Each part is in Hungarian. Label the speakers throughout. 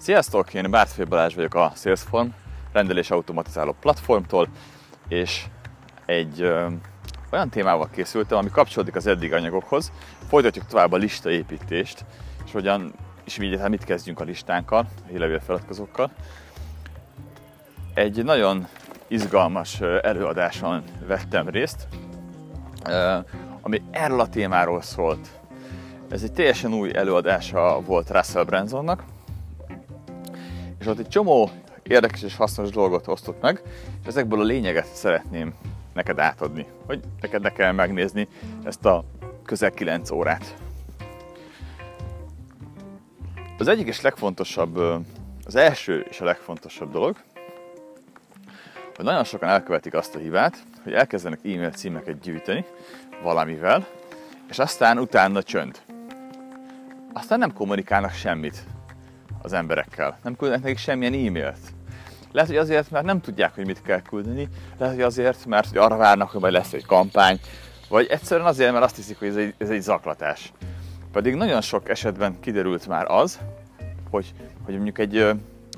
Speaker 1: Sziasztok! Én Bártfél Balázs vagyok a Salesform rendelés automatizáló platformtól, és egy ö, olyan témával készültem, ami kapcsolódik az eddig anyagokhoz. Folytatjuk tovább a listaépítést, és hogyan és így mit kezdjünk a listánkkal, a hírlevél feliratkozókkal. Egy nagyon izgalmas előadáson vettem részt, ami erről a témáról szólt. Ez egy teljesen új előadása volt Russell Bransonnak, és ott egy csomó érdekes és hasznos dolgot osztott meg, és ezekből a lényeget szeretném neked átadni, hogy neked ne kell megnézni ezt a közel 9 órát. Az egyik és legfontosabb, az első és a legfontosabb dolog, hogy nagyon sokan elkövetik azt a hibát, hogy elkezdenek e-mail címeket gyűjteni valamivel, és aztán utána csönd. Aztán nem kommunikálnak semmit az emberekkel, nem küldenek nekik semmilyen e-mailt. Lehet, hogy azért, mert nem tudják, hogy mit kell küldeni, lehet, hogy azért, mert hogy arra várnak, hogy majd lesz egy kampány, vagy egyszerűen azért, mert azt hiszik, hogy ez egy, ez egy zaklatás. Pedig nagyon sok esetben kiderült már az, hogy, hogy mondjuk egy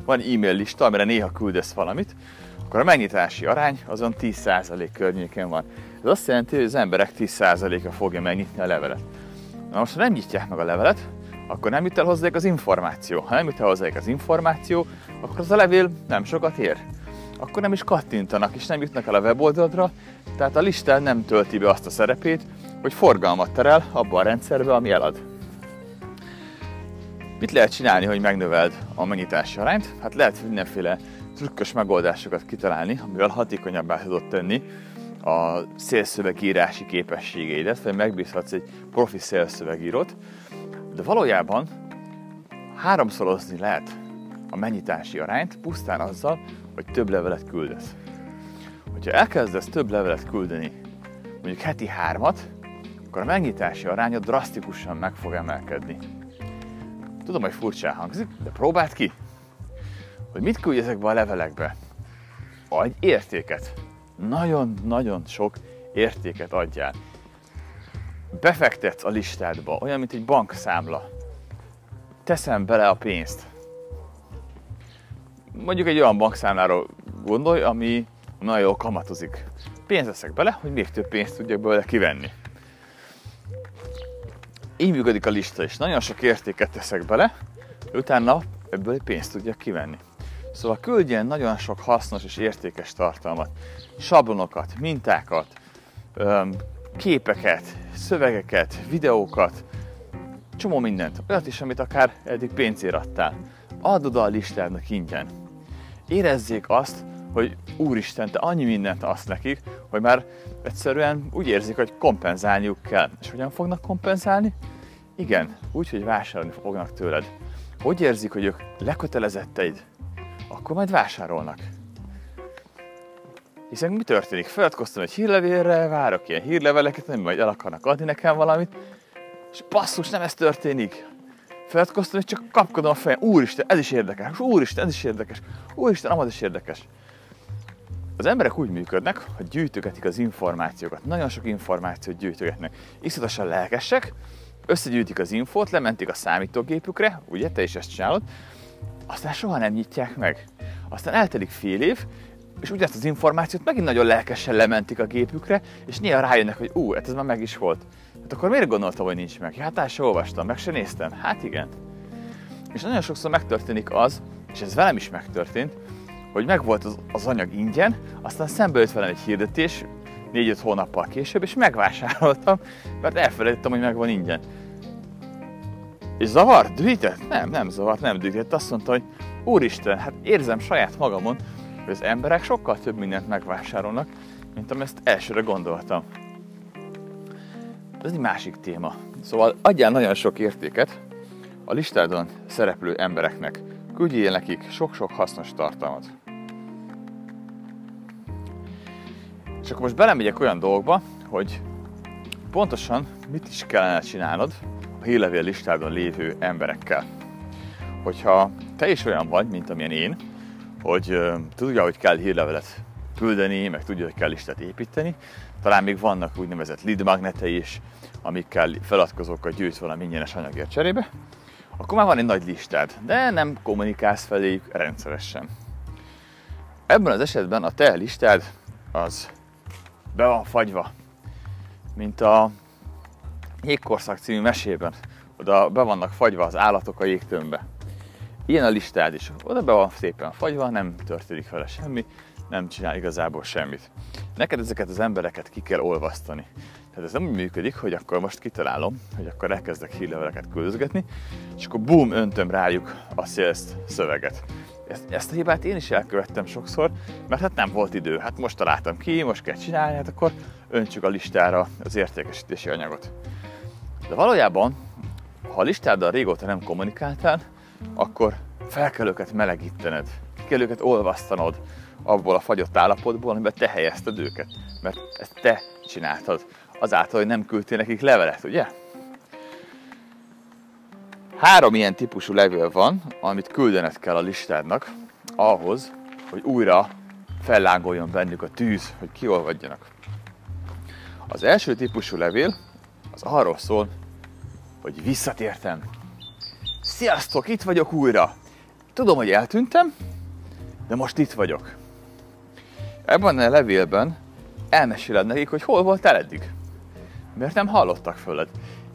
Speaker 1: van e-mail lista, amire néha küldesz valamit, akkor a megnyitási arány azon 10% környéken van. Ez azt jelenti, hogy az emberek 10%-a fogja megnyitni a levelet. Na most, ha nem nyitják meg a levelet, akkor nem jut el hozzájuk az információ. Ha nem jut el hozzájuk az információ, akkor az a levél nem sokat ér. Akkor nem is kattintanak, és nem jutnak el a weboldalra, tehát a listán nem tölti be azt a szerepét, hogy forgalmat terel abba a rendszerbe, ami elad. Mit lehet csinálni, hogy megnöveld a megnyitási arányt? Hát lehet mindenféle trükkös megoldásokat kitalálni, amivel hatékonyabbá tudod tenni a szélszövegírási képességeidet, vagy megbízhatsz egy profi szélszövegírót, de valójában háromszorozni lehet a mennyitási arányt pusztán azzal, hogy több levelet küldesz. Hogyha elkezdesz több levelet küldeni, mondjuk heti hármat, akkor a megnyitási aránya drasztikusan meg fog emelkedni. Tudom, hogy furcsán hangzik, de próbáld ki, hogy mit küldj ezekbe a levelekbe. Adj értéket. Nagyon-nagyon sok értéket adjál. Befektetsz a listádba, olyan, mint egy bankszámla. Teszem bele a pénzt. Mondjuk egy olyan bankszámláról gondolj, ami nagyon jól kamatozik. Pénzt veszek bele, hogy még több pénzt tudjak belőle kivenni. Így működik a lista is. Nagyon sok értéket teszek bele, utána ebből pénzt tudjak kivenni. Szóval küldjen nagyon sok hasznos és értékes tartalmat, sablonokat, mintákat, képeket, szövegeket, videókat, csomó mindent. Olyat is, amit akár eddig pénzért adtál. Add oda a listádnak ingyen. Érezzék azt, hogy Úristen, te annyi mindent adsz nekik, hogy már egyszerűen úgy érzik, hogy kompenzálniuk kell. És hogyan fognak kompenzálni? Igen, úgy, hogy vásárolni fognak tőled. Hogy érzik, hogy ők lekötelezetteid, akkor majd vásárolnak. Hiszen mi történik? Feladkoztam egy hírlevélre, várok ilyen hírleveleket, nem majd el akarnak adni nekem valamit, és basszus, nem ez történik. Feladkoztam, és csak kapkodom a fejem. Úristen, ez is érdekes. Úristen, ez is érdekes. Úristen, amaz is érdekes. Az emberek úgy működnek, hogy gyűjtögetik az információkat. Nagyon sok információt gyűjtögetnek. Iszonyatosan lelkesek, összegyűjtik az infót, lementik a számítógépükre, ugye, te is ezt csinálod, aztán soha nem nyitják meg. Aztán eltelik fél év, és ugyanezt az információt megint nagyon lelkesen lementik a gépükre, és néha rájönnek, hogy ú, hát ez már meg is volt. Hát akkor miért gondoltam, hogy nincs meg? Hát át se olvastam, meg se néztem. Hát igen. És nagyon sokszor megtörténik az, és ez velem is megtörtént, hogy megvolt az, az anyag ingyen, aztán szembe jött velem egy hirdetés, 4-5 hónappal később, és megvásároltam, mert elfelejtettem, hogy megvan ingyen. És zavar? Dühített? Nem, nem zavart, nem dühített. Azt mondta, hogy úristen, hát érzem saját magamon, hogy az emberek sokkal több mindent megvásárolnak, mint ezt elsőre gondoltam. Ez egy másik téma. Szóval adjál nagyon sok értéket a listádon szereplő embereknek. Küldjél nekik sok-sok hasznos tartalmat. És akkor most belemegyek olyan dolgokba, hogy pontosan mit is kellene csinálnod a hírlevél listádon lévő emberekkel. Hogyha te is olyan vagy, mint amilyen én, hogy tudja, hogy kell hírlevelet küldeni, meg tudja, hogy kell listát építeni. Talán még vannak úgynevezett lead magnetei is, amikkel feladkozókat gyűjt valami ingyenes anyagért cserébe. akkor már van egy nagy listád, de nem kommunikálsz feléjük rendszeresen. Ebben az esetben a te listád az be van fagyva, mint a Jégkorszak című mesében. Oda be vannak fagyva az állatok a jégtömbbe. Ilyen a listád is. Oda be van szépen fagyva, nem történik vele semmi, nem csinál igazából semmit. Neked ezeket az embereket ki kell olvasztani. Tehát ez nem úgy működik, hogy akkor most kitalálom, hogy akkor elkezdek hírleveleket küldözgetni, és akkor boom, öntöm rájuk a sales szöveget. Ezt, ezt a hibát én is elkövettem sokszor, mert hát nem volt idő. Hát most találtam ki, most kell csinálni, hát akkor öntsük a listára az értékesítési anyagot. De valójában, ha a listáddal régóta nem kommunikáltál, akkor fel kell őket melegítened, ki kell őket olvasztanod abból a fagyott állapotból, amiben te helyezted őket. Mert ezt te csináltad, azáltal, hogy nem küldtél nekik levelet, ugye? Három ilyen típusú levél van, amit küldened kell a listádnak ahhoz, hogy újra fellángoljon bennük a tűz, hogy kiolvadjanak. Az első típusú levél az arról szól, hogy visszatértem. Sziasztok, itt vagyok újra. Tudom, hogy eltűntem, de most itt vagyok. Ebben a levélben elmeséled nekik, hogy hol voltál eddig. Miért nem hallottak föled?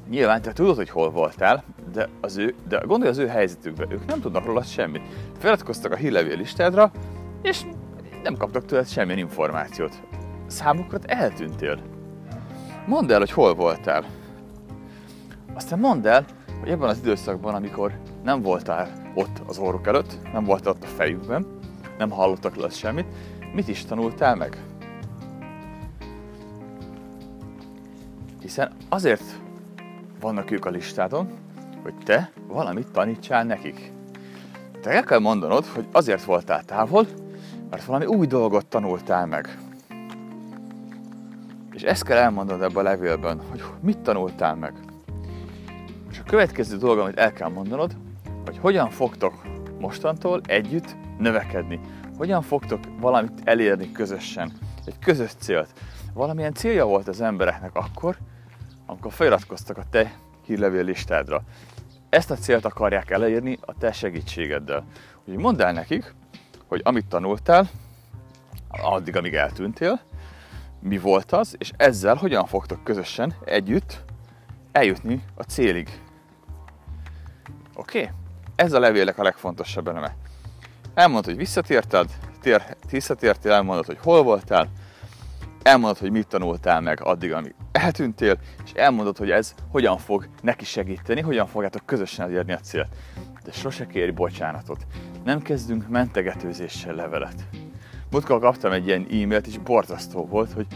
Speaker 1: Nyilván te tudod, hogy hol voltál, de, az ő, de gondolj az ő helyzetükbe, ők nem tudnak róla semmit. Feliratkoztak a hírlevél listádra, és nem kaptak tőled semmilyen információt. Számukra eltűntél. Mondd el, hogy hol voltál. Aztán mondd el, hogy ebben az időszakban, amikor nem voltál ott az orruk előtt, nem voltál ott a fejükben, nem hallottak le semmit, mit is tanultál meg? Hiszen azért vannak ők a listádon, hogy te valamit tanítsál nekik. Te el kell mondanod, hogy azért voltál távol, mert valami új dolgot tanultál meg. És ezt kell elmondanod ebben a levélben, hogy mit tanultál meg. Következő dolog, amit el kell mondanod, hogy hogyan fogtok mostantól együtt növekedni. Hogyan fogtok valamit elérni közösen. Egy közös célt. Valamilyen célja volt az embereknek akkor, amikor feliratkoztak a te hírlevél listádra. Ezt a célt akarják elérni a te segítségeddel. Úgyhogy mondd el nekik, hogy amit tanultál, addig, amíg eltűntél, mi volt az, és ezzel hogyan fogtok közösen együtt eljutni a célig. Oké? Okay? Ez a levélek a legfontosabb eleme. Elmondod, hogy visszatérted, tér, visszatértél, elmondod, hogy hol voltál, elmondod, hogy mit tanultál meg addig, amíg eltűntél, és elmondod, hogy ez hogyan fog neki segíteni, hogyan fogjátok közösen elérni a célt. De sose kéri bocsánatot. Nem kezdünk mentegetőzéssel levelet. Múltkor kaptam egy ilyen e-mailt, és borzasztó volt, hogy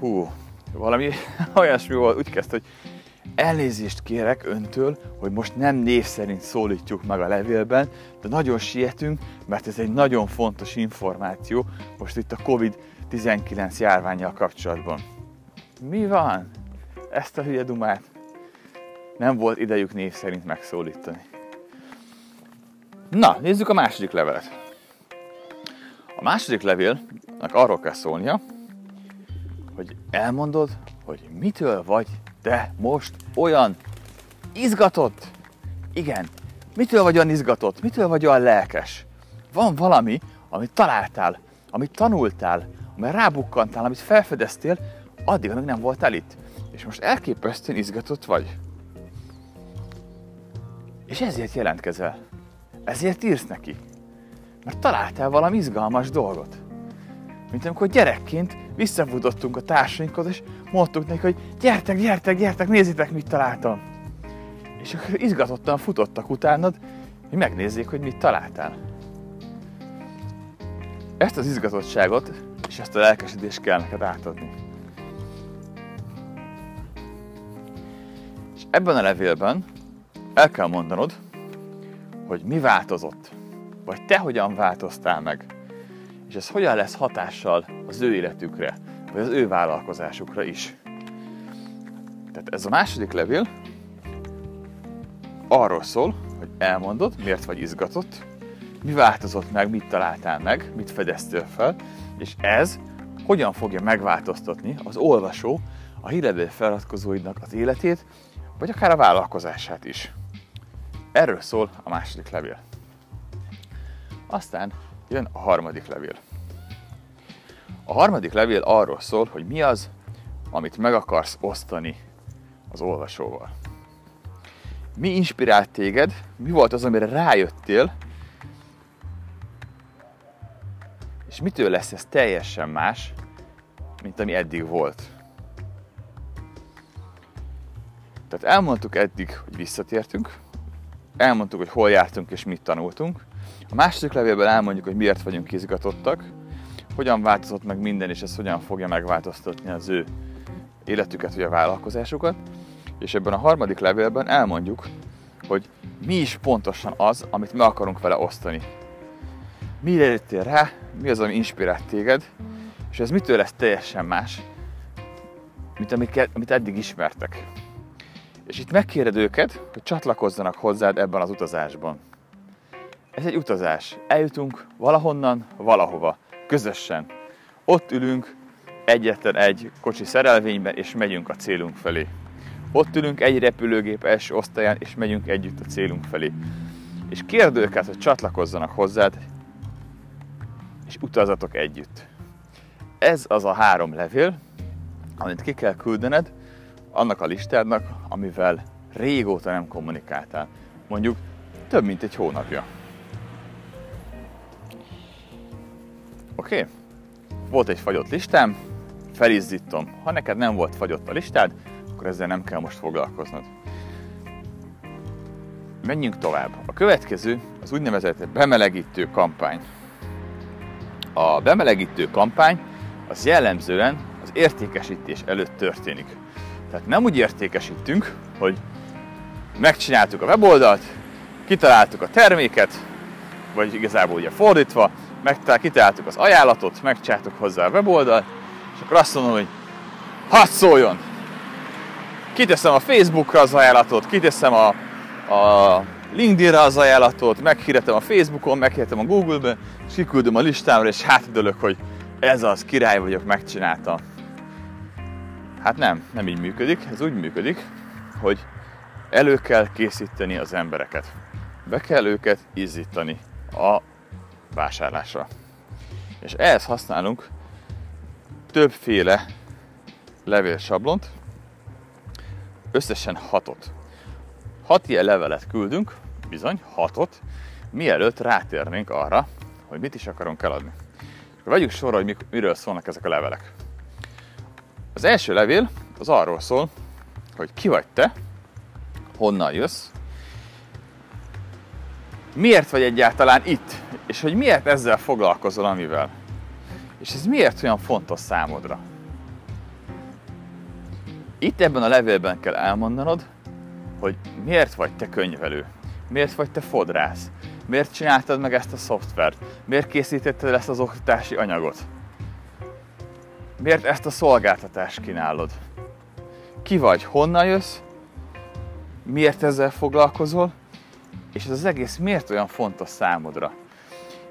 Speaker 1: hú, valami olyasmi volt, úgy kezdte, hogy elnézést kérek öntől, hogy most nem név szerint szólítjuk meg a levélben, de nagyon sietünk, mert ez egy nagyon fontos információ most itt a COVID-19 járványjal kapcsolatban. Mi van? Ezt a hülye dumát nem volt idejük név szerint megszólítani. Na, nézzük a második levelet. A második levélnek arról kell szólnia, hogy elmondod, hogy mitől vagy te most olyan izgatott. Igen, mitől vagy olyan izgatott, mitől vagy olyan lelkes. Van valami, amit találtál, amit tanultál, amit rábukkantál, amit felfedeztél, addig, amíg nem voltál itt. És most elképesztően izgatott vagy. És ezért jelentkezel. Ezért írsz neki. Mert találtál valami izgalmas dolgot. Mint amikor gyerekként visszafutottunk a társainkhoz, és mondtuk neki, hogy gyertek, gyertek, gyertek, nézzétek, mit találtam. És akkor izgatottan futottak utánad, hogy megnézzék, hogy mit találtál. Ezt az izgatottságot és ezt a lelkesedést kell neked átadni. És ebben a levélben el kell mondanod, hogy mi változott, vagy te hogyan változtál meg, és ez hogyan lesz hatással az ő életükre, vagy az ő vállalkozásukra is. Tehát ez a második levél arról szól, hogy elmondod, miért vagy izgatott, mi változott meg, mit találtál meg, mit fedeztél fel, és ez hogyan fogja megváltoztatni az olvasó, a hírlevél feliratkozóidnak az életét, vagy akár a vállalkozását is. Erről szól a második levél. Aztán jön a harmadik levél. A harmadik levél arról szól, hogy mi az, amit meg akarsz osztani az olvasóval. Mi inspirált téged, mi volt az, amire rájöttél, és mitől lesz ez teljesen más, mint ami eddig volt. Tehát elmondtuk eddig, hogy visszatértünk, elmondtuk, hogy hol jártunk és mit tanultunk. A második levélben elmondjuk, hogy miért vagyunk izgatottak, hogyan változott meg minden, és ez hogyan fogja megváltoztatni az ő életüket, vagy a vállalkozásukat. És ebben a harmadik levélben elmondjuk, hogy mi is pontosan az, amit meg akarunk vele osztani. Mire jöttél rá, mi az, ami inspirált téged, és ez mitől lesz teljesen más, mint amit, amit eddig ismertek. És itt megkéred őket, hogy csatlakozzanak hozzád ebben az utazásban. Ez egy utazás. Eljutunk valahonnan, valahova. Közösen. Ott ülünk egyetlen egy kocsi szerelvényben, és megyünk a célunk felé. Ott ülünk egy repülőgép első osztályán, és megyünk együtt a célunk felé. És kérd őket, hogy csatlakozzanak hozzád, és utazatok együtt. Ez az a három levél, amit ki kell küldened annak a listádnak, amivel régóta nem kommunikáltál. Mondjuk több mint egy hónapja. Oké? Okay? Volt egy fagyott listám, felizzítom. Ha neked nem volt fagyott a listád, akkor ezzel nem kell most foglalkoznod. Menjünk tovább. A következő az úgynevezett bemelegítő kampány. A bemelegítő kampány az jellemzően az értékesítés előtt történik. Tehát nem úgy értékesítünk, hogy megcsináltuk a weboldalt, kitaláltuk a terméket, vagy igazából ugye fordítva, megtalál, kitaláltuk az ajánlatot, megcsináltuk hozzá a weboldalt, és akkor azt mondom, hogy hadd szóljon! Kiteszem a Facebookra az ajánlatot, kiteszem a, a LinkedInre az ajánlatot, meghirdetem a Facebookon, meghirdetem a Google-be, és kiküldöm a listámra, és hátidőlök, hogy ez az, király vagyok, megcsináltam. Hát nem, nem így működik. Ez úgy működik, hogy elő kell készíteni az embereket. Be kell őket izzítani a vásárlásra. És ehhez használunk többféle levélsablont, összesen hatot. Hat ilyen levelet küldünk, bizony, hatot, mielőtt rátérnénk arra, hogy mit is akarunk eladni. Vegyük sorra, hogy miről szólnak ezek a levelek. Az első levél az arról szól, hogy ki vagy te, honnan jössz, miért vagy egyáltalán itt, és hogy miért ezzel foglalkozol, amivel. És ez miért olyan fontos számodra. Itt ebben a levélben kell elmondanod, hogy miért vagy te könyvelő, miért vagy te fodrász, miért csináltad meg ezt a szoftvert, miért készítetted ezt az oktatási anyagot, Miért ezt a szolgáltatást kínálod? Ki vagy, honnan jössz, miért ezzel foglalkozol, és ez az egész miért olyan fontos számodra.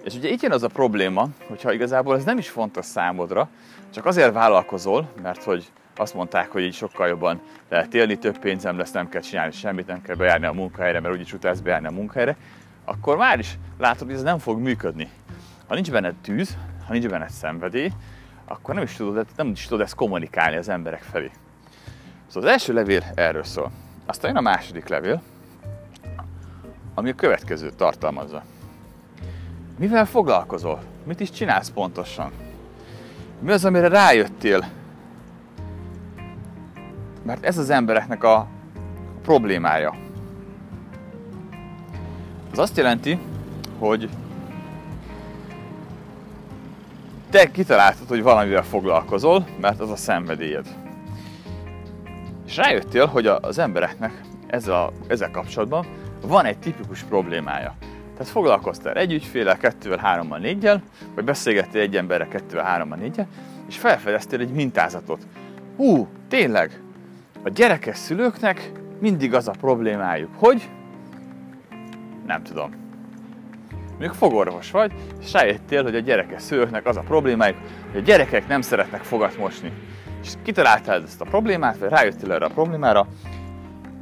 Speaker 1: És ugye itt jön az a probléma, hogyha igazából ez nem is fontos számodra, csak azért vállalkozol, mert hogy azt mondták, hogy így sokkal jobban lehet élni, több pénzem lesz, nem kell csinálni semmit, nem kell bejárni a munkahelyre, mert úgyis utálsz bejárni a munkahelyre, akkor már is látod, hogy ez nem fog működni. Ha nincs benned tűz, ha nincs benned szenvedély, akkor nem is tudod, nem is tudod ezt kommunikálni az emberek felé. Szóval az első levél erről szól. Aztán jön a második levél, ami a következőt tartalmazza. Mivel foglalkozol? Mit is csinálsz pontosan? Mi az, amire rájöttél? Mert ez az embereknek a problémája. Ez azt jelenti, hogy te kitaláltad, hogy valamivel foglalkozol, mert az a szenvedélyed. És rájöttél, hogy az embereknek ezzel, a, ezzel kapcsolatban van egy tipikus problémája. Tehát foglalkoztál egy ügyféle, kettővel, hárommal, négyel, vagy beszélgettél egy emberre kettővel, hárommal, négyel, és felfedeztél egy mintázatot. Hú, tényleg, a gyerekes szülőknek mindig az a problémájuk, hogy nem tudom, mondjuk fogorvos vagy, és rájöttél, hogy a gyerekes szülőknek az a problémájuk, hogy a gyerekek nem szeretnek fogat mosni. És kitaláltál ezt a problémát, vagy rájöttél erre a problémára,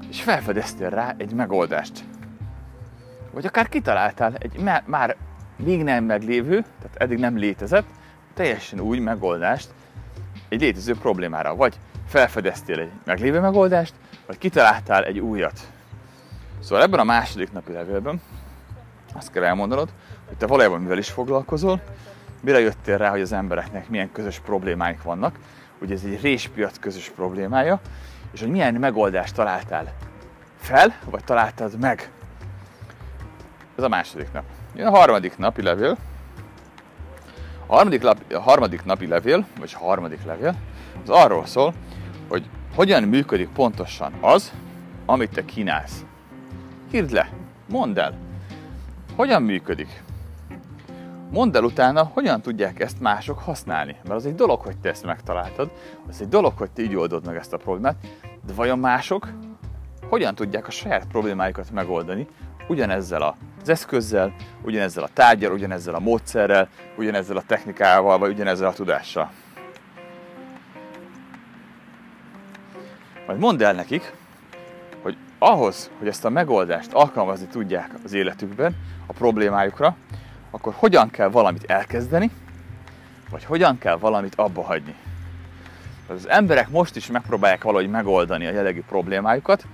Speaker 1: és felfedeztél rá egy megoldást. Vagy akár kitaláltál egy már még nem meglévő, tehát eddig nem létezett, teljesen új megoldást egy létező problémára. Vagy felfedeztél egy meglévő megoldást, vagy kitaláltál egy újat. Szóval ebben a második napi levélben azt kell elmondanod, hogy te valójában mivel is foglalkozol, mire jöttél rá, hogy az embereknek milyen közös problémáik vannak, ugye ez egy réspiac közös problémája, és hogy milyen megoldást találtál fel, vagy találtad meg. Ez a második nap. Jön a harmadik napi levél. A harmadik, lap, a harmadik napi levél, vagy a harmadik levél, az arról szól, hogy hogyan működik pontosan az, amit te kínálsz. Hírd le, mondd el, hogyan működik. Mondd el utána, hogyan tudják ezt mások használni. Mert az egy dolog, hogy te ezt megtaláltad, az egy dolog, hogy te így oldod meg ezt a problémát, de vajon mások hogyan tudják a saját problémáikat megoldani ugyanezzel az eszközzel, ugyanezzel a tárgyal, ugyanezzel a módszerrel, ugyanezzel a technikával, vagy ugyanezzel a tudással. Majd mondd el nekik, hogy ahhoz, hogy ezt a megoldást alkalmazni tudják az életükben, a problémájukra, akkor hogyan kell valamit elkezdeni, vagy hogyan kell valamit abba hagyni. Az emberek most is megpróbálják valahogy megoldani a jelenlegi problémájukat,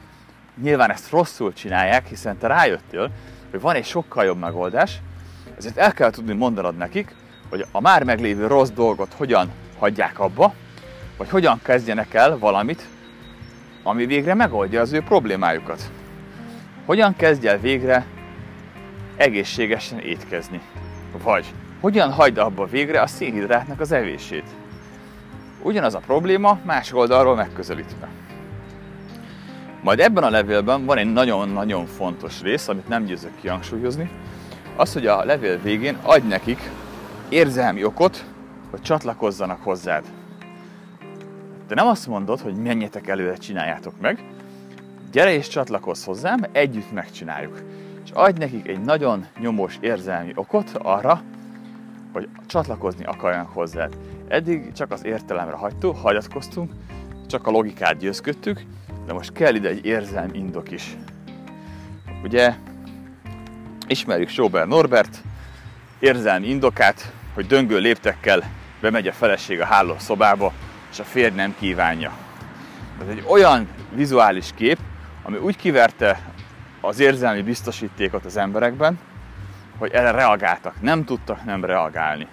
Speaker 1: nyilván ezt rosszul csinálják, hiszen te rájöttél, hogy van egy sokkal jobb megoldás, ezért el kell tudni mondanod nekik, hogy a már meglévő rossz dolgot hogyan hagyják abba, vagy hogyan kezdjenek el valamit, ami végre megoldja az ő problémájukat. Hogyan kezdj el végre egészségesen étkezni? Vagy hogyan hagyd abba végre a szénhidrátnak az evését? Ugyanaz a probléma más oldalról megközelítve. Majd ebben a levélben van egy nagyon-nagyon fontos rész, amit nem győzök kihangsúlyozni, az, hogy a levél végén adj nekik érzelmi okot, hogy csatlakozzanak hozzád. De nem azt mondod, hogy menjetek előre, csináljátok meg, gyere és csatlakozz hozzám, együtt megcsináljuk. És adj nekik egy nagyon nyomós érzelmi okot arra, hogy csatlakozni akarjanak hozzád. Eddig csak az értelemre hagytuk, hagyatkoztunk, csak a logikát győzködtük, de most kell ide egy érzelmi indok is. Ugye ismerjük Sober Norbert érzelmi indokát, hogy döngő léptekkel bemegy a feleség a hálószobába, és a férj nem kívánja. Ez egy olyan vizuális kép, ami úgy kiverte az érzelmi biztosítékot az emberekben, hogy erre reagáltak. Nem tudtak nem reagálni.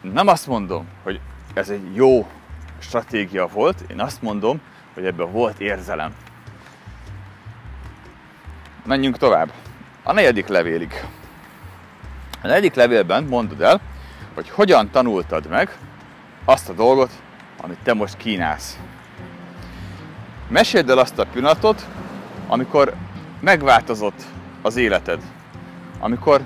Speaker 1: Nem azt mondom, hogy ez egy jó stratégia volt, én azt mondom, hogy ebben volt érzelem. Menjünk tovább. A negyedik levélig. A negyedik levélben mondod el, hogy hogyan tanultad meg azt a dolgot, amit te most kínálsz. Meséld el azt a pillanatot, amikor megváltozott az életed. Amikor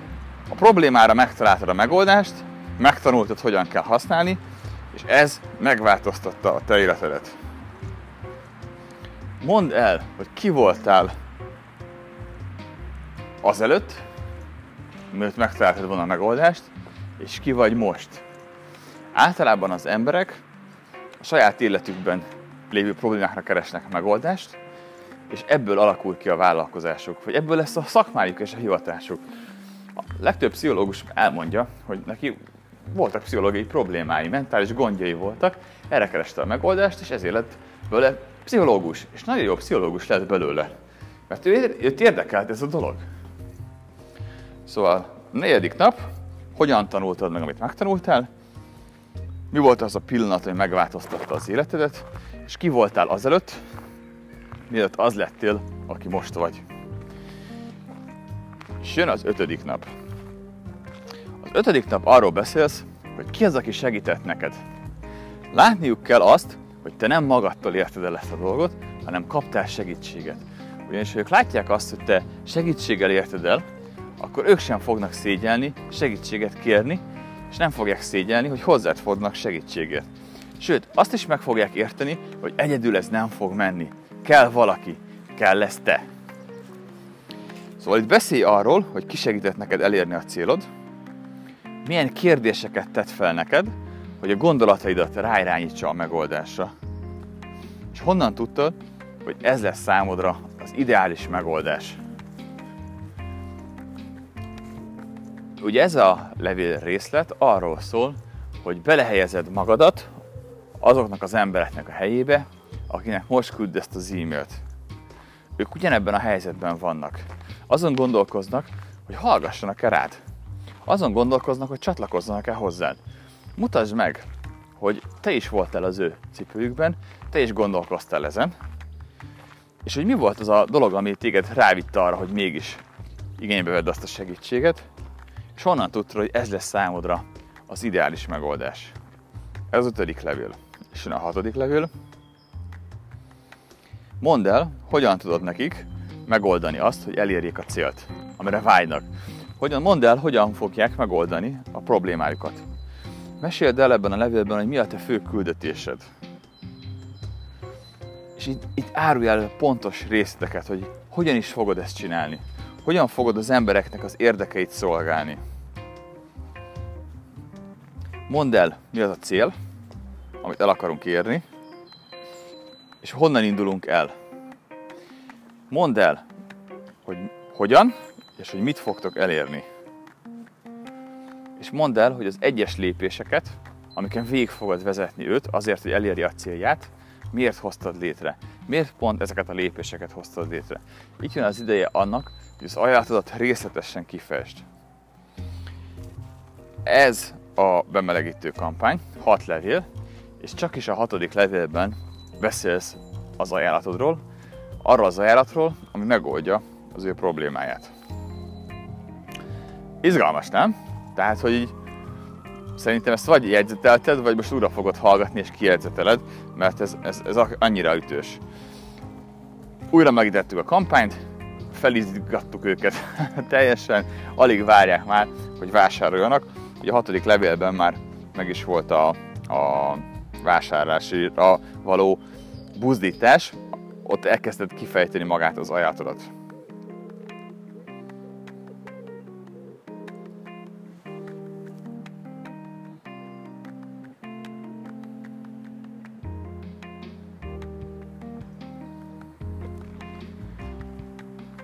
Speaker 1: a problémára megtaláltad a megoldást, megtanultad, hogyan kell használni, és ez megváltoztatta a te életedet. Mondd el, hogy ki voltál azelőtt, mielőtt megtaláltad volna a megoldást, és ki vagy most. Általában az emberek a saját életükben lévő problémákra keresnek megoldást, és ebből alakul ki a vállalkozásuk, vagy ebből lesz a szakmájuk és a hivatásuk. A legtöbb pszichológus elmondja, hogy neki voltak pszichológiai problémái, mentális gondjai voltak, erre kereste a megoldást, és ezért lett belőle pszichológus, és nagyon jó pszichológus lett belőle. Mert ő, őt érdekelt ez a dolog. Szóval negyedik nap, hogyan tanultad meg, amit megtanultál, mi volt az a pillanat, ami megváltoztatta az életedet, és ki voltál azelőtt, mielőtt az lettél, aki most vagy. És jön az ötödik nap. Az ötödik nap arról beszélsz, hogy ki az, aki segített neked. Látniuk kell azt, hogy te nem magadtól érted el ezt a dolgot, hanem kaptál segítséget. Ugyanis, ha ők látják azt, hogy te segítséggel érted el, akkor ők sem fognak szégyelni, segítséget kérni, és nem fogják szégyelni, hogy hozzád fognak segítséget. Sőt, azt is meg fogják érteni, hogy egyedül ez nem fog menni. Kell valaki, kell lesz te. Szóval itt beszélj arról, hogy ki segített neked elérni a célod, milyen kérdéseket tett fel neked, hogy a gondolataidat ráirányítsa a megoldásra. És honnan tudtad, hogy ez lesz számodra az ideális megoldás. Ugye ez a levél részlet arról szól, hogy belehelyezed magadat azoknak az embereknek a helyébe, akinek most küld ezt az e-mailt. Ők ugyanebben a helyzetben vannak. Azon gondolkoznak, hogy hallgassanak-e rád. Azon gondolkoznak, hogy csatlakozzanak-e hozzád. Mutasd meg, hogy te is voltál az ő cipőjükben, te is gondolkoztál ezen, és hogy mi volt az a dolog, ami téged rávitte arra, hogy mégis igénybe vedd azt a segítséget, és honnan tudtad, hogy ez lesz számodra az ideális megoldás. Ez az ötödik levél. És jön a hatodik levél. Mondd el, hogyan tudod nekik megoldani azt, hogy elérjék a célt, amire vágynak. Hogyan, mondd el, hogyan fogják megoldani a problémájukat. Meséld el ebben a levélben, hogy mi a te fő küldetésed. És itt, itt árulj el pontos részleteket, hogy hogyan is fogod ezt csinálni. Hogyan fogod az embereknek az érdekeit szolgálni. Mondd el, mi az a cél, amit el akarunk érni, és honnan indulunk el. Mondd el, hogy hogyan, és hogy mit fogtok elérni. És mondd el, hogy az egyes lépéseket, amiken végig fogod vezetni őt azért, hogy elérje a célját, miért hoztad létre. Miért pont ezeket a lépéseket hoztad létre. Itt jön az ideje annak, hogy az ajánlatodat részletesen kifejtsd. Ez a bemelegítő kampány, hat levél, és csak is a hatodik levélben beszélsz az ajánlatodról, arról az ajánlatról, ami megoldja az ő problémáját. Izgalmas, nem? Tehát, hogy így szerintem ezt vagy jegyzetelted, vagy most újra fogod hallgatni és kijegyzeteled, mert ez, ez, ez annyira ütős. Újra megítettük a kampányt, felizgattuk őket teljesen, alig várják már, hogy vásároljanak. Ugye a hatodik levélben már meg is volt a, a vásárlásra való buzdítás, ott elkezdett kifejteni magát az ajánlatodat.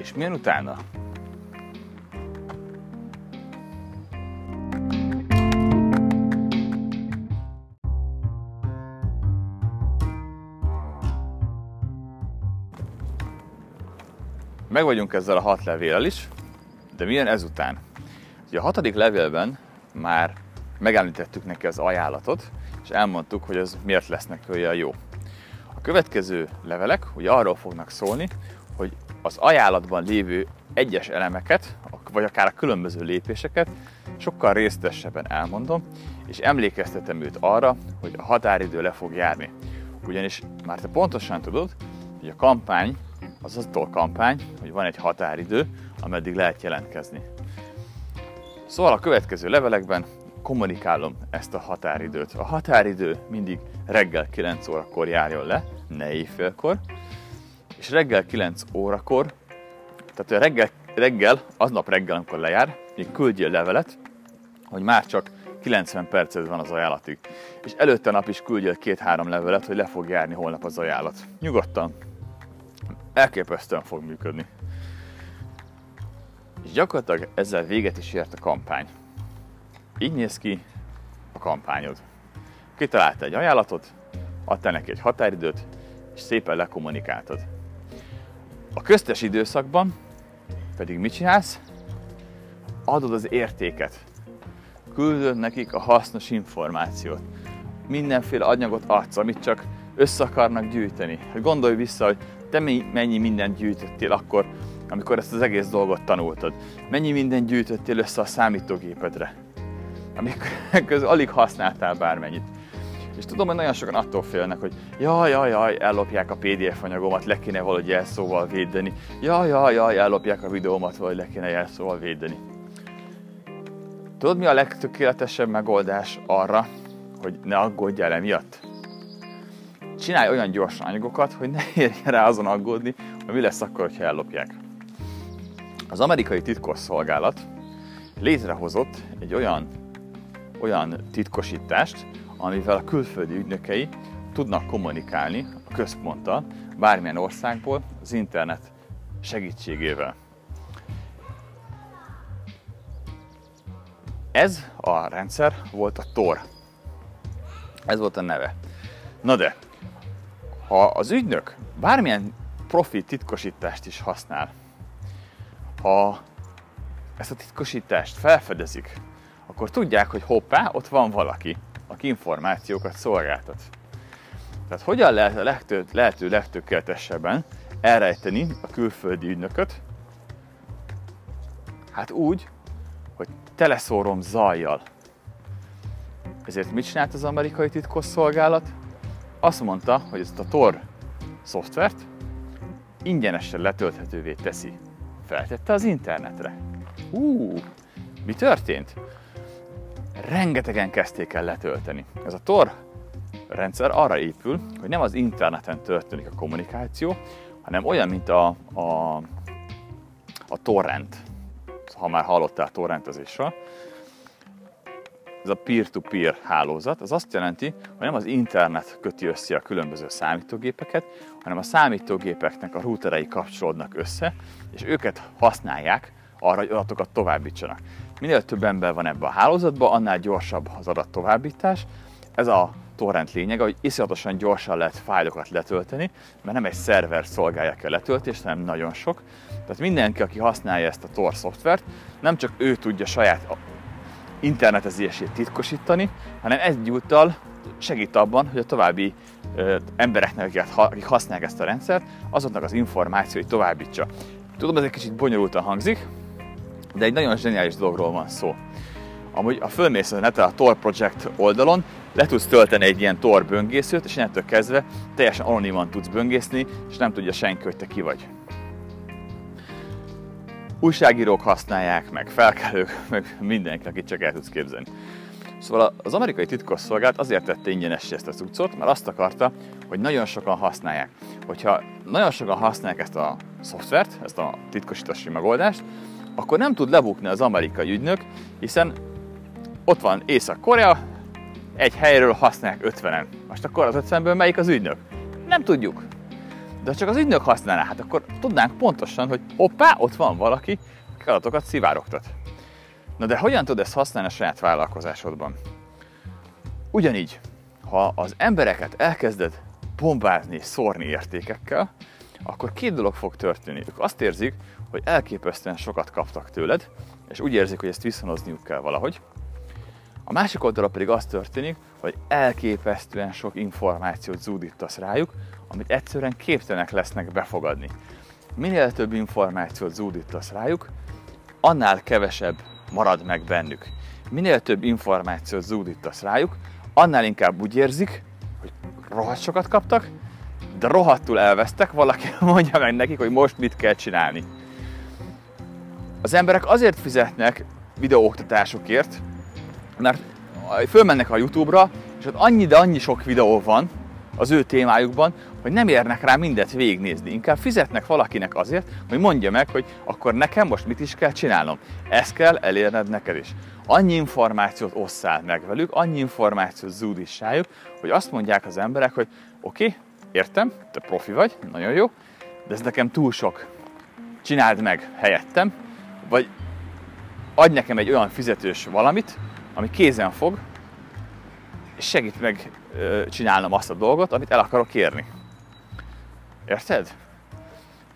Speaker 1: És milyen utána? Meg vagyunk ezzel a hat levéllel is, de milyen ezután? Ugye a hatodik levélben már megemlítettük neki az ajánlatot, és elmondtuk, hogy ez miért lesz neki olyan jó. A következő levelek ugye arról fognak szólni, az ajánlatban lévő egyes elemeket, vagy akár a különböző lépéseket sokkal részletesebben elmondom, és emlékeztetem őt arra, hogy a határidő le fog járni. Ugyanis már te pontosan tudod, hogy a kampány az attól kampány, hogy van egy határidő, ameddig lehet jelentkezni. Szóval a következő levelekben kommunikálom ezt a határidőt. A határidő mindig reggel 9 órakor járjon le, ne éjfélkor, és reggel 9 órakor, tehát reggel, reggel, aznap reggel, amikor lejár, még küldjél levelet, hogy már csak 90 perced van az ajánlatig. És előtte nap is küldjél két-három levelet, hogy le fog járni holnap az ajánlat. Nyugodtan, elképesztően fog működni. És gyakorlatilag ezzel véget is ért a kampány. Így néz ki a kampányod. Kitalálta egy ajánlatot, adta neki egy határidőt, és szépen lekommunikáltad. A köztes időszakban pedig mit csinálsz? Adod az értéket. Küldöd nekik a hasznos információt. Mindenféle anyagot adsz, amit csak össze akarnak gyűjteni. Gondolj vissza, hogy te mennyi mindent gyűjtöttél akkor, amikor ezt az egész dolgot tanultad? Mennyi mindent gyűjtöttél össze a számítógépedre? Amikor alig használtál bármennyit. És tudom, hogy nagyon sokan attól félnek, hogy jaj, jaj, jaj, ellopják a PDF anyagomat, le kéne valahogy jelszóval védeni. Jaj, jaj, jaj, ellopják a videómat, vagy le kéne jelszóval védeni. Tudod, mi a legtökéletesebb megoldás arra, hogy ne aggódjál emiatt? csinálj olyan gyorsan anyagokat, hogy ne érjen rá azon aggódni, hogy mi lesz akkor, ha ellopják. Az amerikai titkosszolgálat létrehozott egy olyan, olyan titkosítást, amivel a külföldi ügynökei tudnak kommunikálni a központtal bármilyen országból az internet segítségével. Ez a rendszer volt a Tor. Ez volt a neve. Na de, ha az ügynök bármilyen profi titkosítást is használ, ha ezt a titkosítást felfedezik, akkor tudják, hogy hoppá, ott van valaki, aki információkat szolgáltat. Tehát hogyan lehet a legtő, lehető legtökéletesebben elrejteni a külföldi ügynököt? Hát úgy, hogy teleszórom zajjal. Ezért mit csinált az amerikai titkosszolgálat? Azt mondta, hogy ezt a Tor szoftvert ingyenesen letölthetővé teszi. Feltette az internetre. Hú, mi történt? Rengetegen kezdték el letölteni. Ez a Tor rendszer arra épül, hogy nem az interneten történik a kommunikáció, hanem olyan, mint a, a, a torrent, ha már hallottál torrentezésről. Ez a peer-to-peer hálózat, az azt jelenti, hogy nem az internet köti össze a különböző számítógépeket, hanem a számítógépeknek a routerei kapcsolódnak össze, és őket használják arra, hogy adatokat továbbítsanak. Minél több ember van ebben a hálózatban, annál gyorsabb az adat továbbítás. Ez a torrent lényege, hogy iszonyatosan gyorsan lehet fájlokat letölteni, mert nem egy szerver szolgálja ki a letöltést, hanem nagyon sok. Tehát mindenki, aki használja ezt a Tor szoftvert, nem csak ő tudja saját internetezését titkosítani, hanem egyúttal segít abban, hogy a további ö, embereknek, akik használják ezt a rendszert, azoknak az információit továbbítsa. Tudom, ez egy kicsit bonyolultan hangzik, de egy nagyon zseniális dologról van szó. Amúgy a fölmész a neten a Tor Project oldalon, le tudsz tölteni egy ilyen Tor böngészőt, és innentől kezdve teljesen anoniman tudsz böngészni, és nem tudja senki, hogy te ki vagy. Újságírók használják, meg felkelők, meg mindenki, akit csak el tudsz képzelni. Szóval az amerikai titkosszolgálat azért tette ingyenes ezt a cuccot, mert azt akarta, hogy nagyon sokan használják. Hogyha nagyon sokan használják ezt a szoftvert, ezt a titkosítási megoldást, akkor nem tud lebukni az amerikai ügynök, hiszen ott van Észak-Korea, egy helyről használják 50-en. Most akkor az 50-ből melyik az ügynök? Nem tudjuk. De ha csak az ügynök használná, hát akkor tudnánk pontosan, hogy hoppá, ott van valaki, aki adatokat szivárogtat. Na de hogyan tudod ezt használni a saját vállalkozásodban? Ugyanígy, ha az embereket elkezded bombázni, szórni értékekkel, akkor két dolog fog történni. Ők azt érzik, hogy elképesztően sokat kaptak tőled, és úgy érzik, hogy ezt viszonozniuk kell valahogy. A másik oldalra pedig az történik, hogy elképesztően sok információt zúdítasz rájuk, amit egyszerűen képtelenek lesznek befogadni. Minél több információt zúdítasz rájuk, annál kevesebb marad meg bennük. Minél több információt zúdítasz rájuk, annál inkább úgy érzik, hogy rohadt sokat kaptak, de rohadtul elvesztek, valaki mondja meg nekik, hogy most mit kell csinálni. Az emberek azért fizetnek videóoktatásokért, mert fölmennek a YouTube-ra, és ott annyi, de annyi sok videó van az ő témájukban, hogy nem érnek rá mindet végignézni. Inkább fizetnek valakinek azért, hogy mondja meg, hogy akkor nekem most mit is kell csinálnom. Ezt kell elérned neked is. Annyi információt osszál meg velük, annyi információt zúdíts rájuk, hogy azt mondják az emberek, hogy oké, okay, értem, te profi vagy, nagyon jó, de ez nekem túl sok. Csináld meg helyettem, vagy adj nekem egy olyan fizetős valamit, ami kézen fog, és segít meg csinálnom azt a dolgot, amit el akarok kérni. Érted?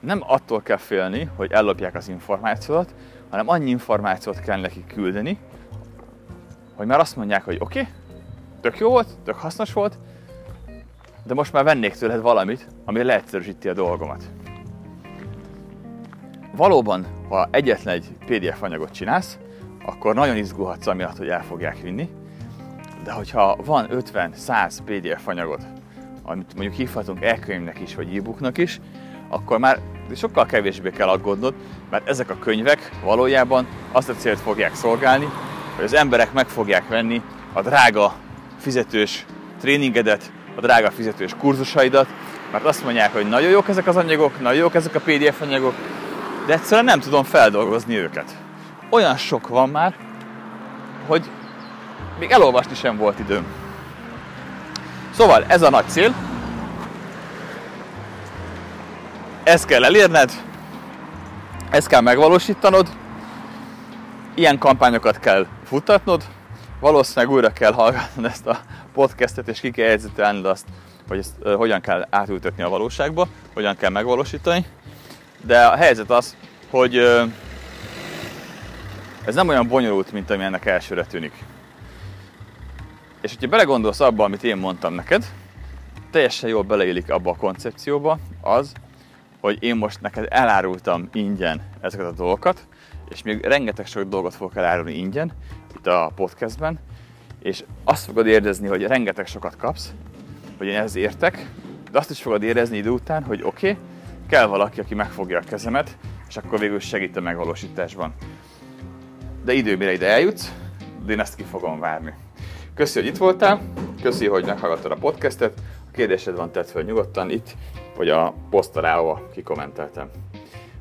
Speaker 1: Nem attól kell félni, hogy ellopják az információt, hanem annyi információt kell nekik küldeni, hogy már azt mondják, hogy oké, okay, tök jó volt, tök hasznos volt, de most már vennék tőled valamit, ami leegyszerűsíti a dolgomat. Valóban, ha egyetlen egy PDF anyagot csinálsz, akkor nagyon izgulhatsz amiatt, hogy el fogják vinni, de hogyha van 50-100 PDF anyagot, amit mondjuk hívhatunk e-könyvnek is, vagy e-booknak is, akkor már sokkal kevésbé kell aggódnod, mert ezek a könyvek valójában azt a célt fogják szolgálni, hogy az emberek meg fogják venni a drága fizetős tréningedet, a drága fizetős kurzusaidat, mert azt mondják, hogy nagyon jók ezek az anyagok, nagyon jók ezek a PDF anyagok, de egyszerűen nem tudom feldolgozni őket. Olyan sok van már, hogy még elolvasni sem volt időm. Szóval ez a nagy cél. Ezt kell elérned, Ezt kell megvalósítanod, ilyen kampányokat kell futtatnod, valószínűleg újra kell hallgatnod ezt a podcastet, és ki kell azt, hogy ezt hogyan kell átültetni a valóságba, hogyan kell megvalósítani. De a helyzet az, hogy ez nem olyan bonyolult, mint ami ennek elsőre tűnik. És hogyha belegondolsz abba, amit én mondtam neked, teljesen jól beleillik abba a koncepcióba az, hogy én most neked elárultam ingyen ezeket a dolgokat, és még rengeteg sok dolgot fogok elárulni ingyen itt a podcastben, és azt fogod érezni, hogy rengeteg sokat kapsz, hogy én ehhez értek, de azt is fogod érezni idő után, hogy oké, okay, kell valaki, aki megfogja a kezemet, és akkor végül segít a megvalósításban. De idő, mire ide eljutsz, de én ezt ki fogom várni. Köszi, hogy itt voltál, köszi, hogy meghallgattad a podcastet, a kérdésed van, tett fel nyugodtan itt, vagy a poszt alá, ahol kikommenteltem.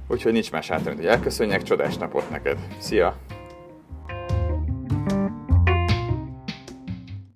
Speaker 1: Úgyhogy nincs más hátra, mint hogy elköszönjek, csodás napot neked. Szia!